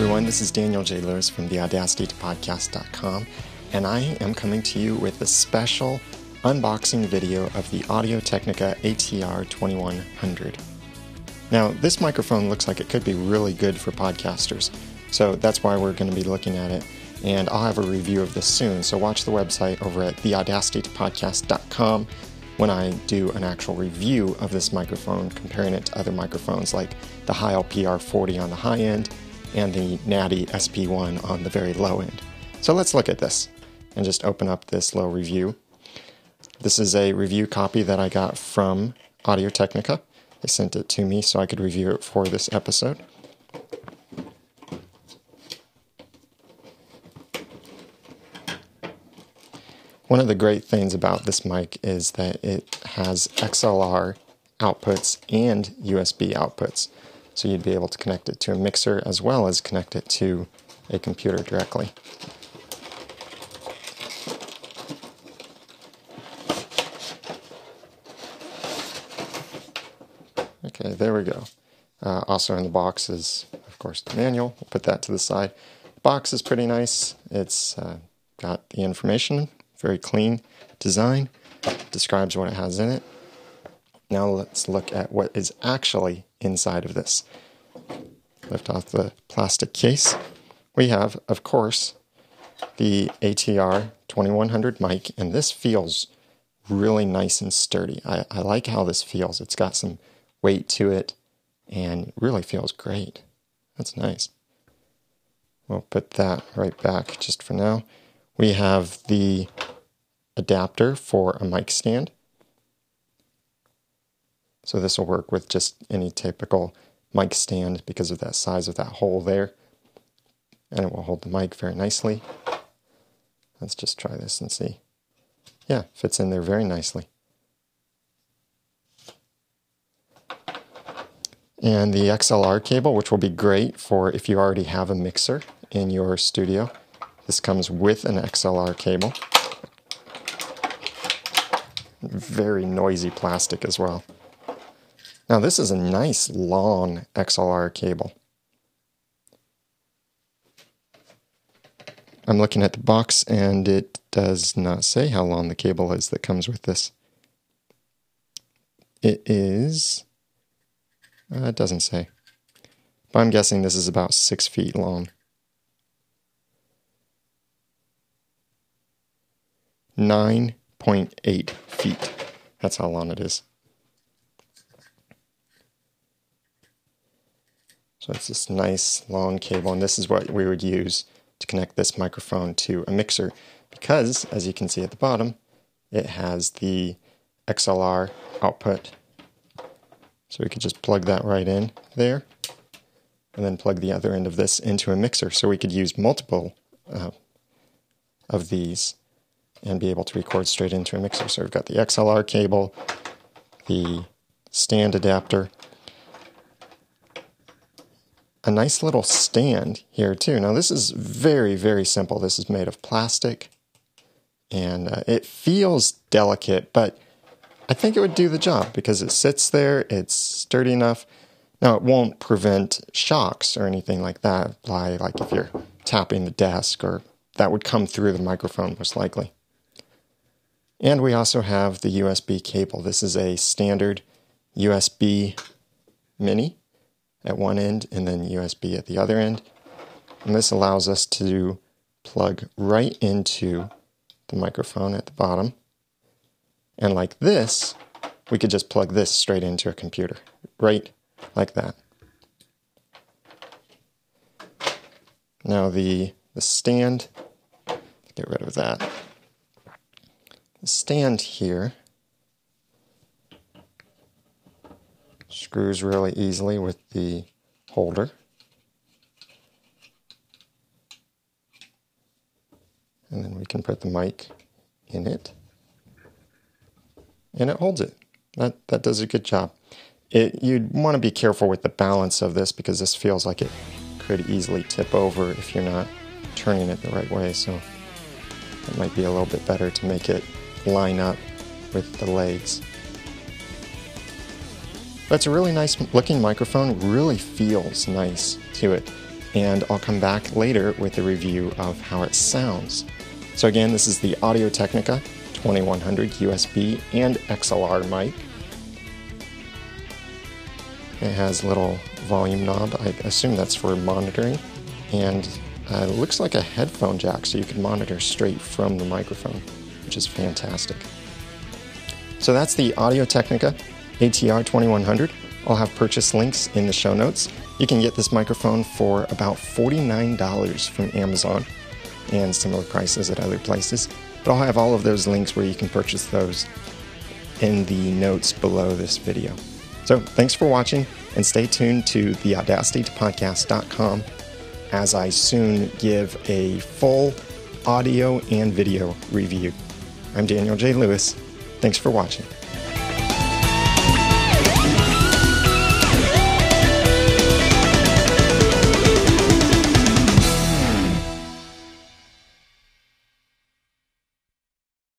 everyone. This is Daniel J. Lewis from the Audacity to Podcast.com, and I am coming to you with a special unboxing video of the Audio Technica ATR 2100. Now, this microphone looks like it could be really good for podcasters, so that's why we're going to be looking at it. And I'll have a review of this soon, so watch the website over at theaudacitytopodcast.com when I do an actual review of this microphone, comparing it to other microphones like the Heil PR40 on the high end and the Nady SP1 on the very low end. So let's look at this and just open up this little review. This is a review copy that I got from Audio Technica. They sent it to me so I could review it for this episode. One of the great things about this mic is that it has XLR outputs and USB outputs. So you'd be able to connect it to a mixer as well as connect it to a computer directly. Okay, there we go. Uh, also in the box is, of course, the manual. We'll put that to the side. The box is pretty nice. It's uh, got the information, very clean design, describes what it has in it. Now let's look at what is actually inside of this. Lift off the plastic case. We have, of course, the ATR 2100 mic, and this feels really nice and sturdy. I, I like how this feels. It's got some weight to it and really feels great. That's nice. We'll put that right back just for now. We have the adapter for a mic stand. So this will work with just any typical mic stand because of that size of that hole there. And it will hold the mic very nicely. Let's just try this and see. Yeah, fits in there very nicely. And the XLR cable, which will be great for if you already have a mixer in your studio. This comes with an XLR cable. Very noisy plastic as well. Now this is a nice long XLR cable. I'm looking at the box and it does not say how long the cable is that comes with this. It is, uh, it doesn't say. But I'm guessing this is about six feet long. Nine point eight feet. That's how long it is. So it's this nice long cable, and this is what we would use to connect this microphone to a mixer because, as you can see at the bottom, it has the XLR output. So we could just plug that right in there and then plug the other end of this into a mixer. So we could use multiple uh, of these and be able to record straight into a mixer. So we've got the XLR cable, the stand adapter, a nice little stand here too. Now this is very, very simple. This is made of plastic and uh, it feels delicate, but I think it would do the job because it sits there, it's sturdy enough. Now it won't prevent shocks or anything like that by like if you're tapping the desk or that would come through the microphone most likely. And we also have the USB cable. This is a standard USB mini at one end and then USB at the other end. And this allows us to plug right into the microphone at the bottom. And like this, we could just plug this straight into a computer, right like that. Now the, the stand, get rid of that. The stand here screws really easily with the holder. And then we can put the mic in it. And it holds it. That, that does a good job. It, you'd want to be careful with the balance of this because this feels like it could easily tip over if you're not turning it the right way. So it might be a little bit better to make it line up with the legs. It's a really nice looking microphone, really feels nice to it. and I'll come back later with a review of how it sounds. So, again, this is the Audio Technica 2100 USB and XLR mic. It has a little volume knob. I assume that's for monitoring. And uh, it looks like a headphone jack, so you can monitor straight from the microphone, which is fantastic. So that's the Audio Technica ATR 2100. I'll have purchase links in the show notes. You can get this microphone for about $49 from Amazon and similar prices at other places. But I'll have all of those links where you can purchase those in the notes below this video. So thanks for watching and stay tuned to the podcast.com as I soon give a full audio and video review. I'm Daniel J. Lewis. Thanks for watching.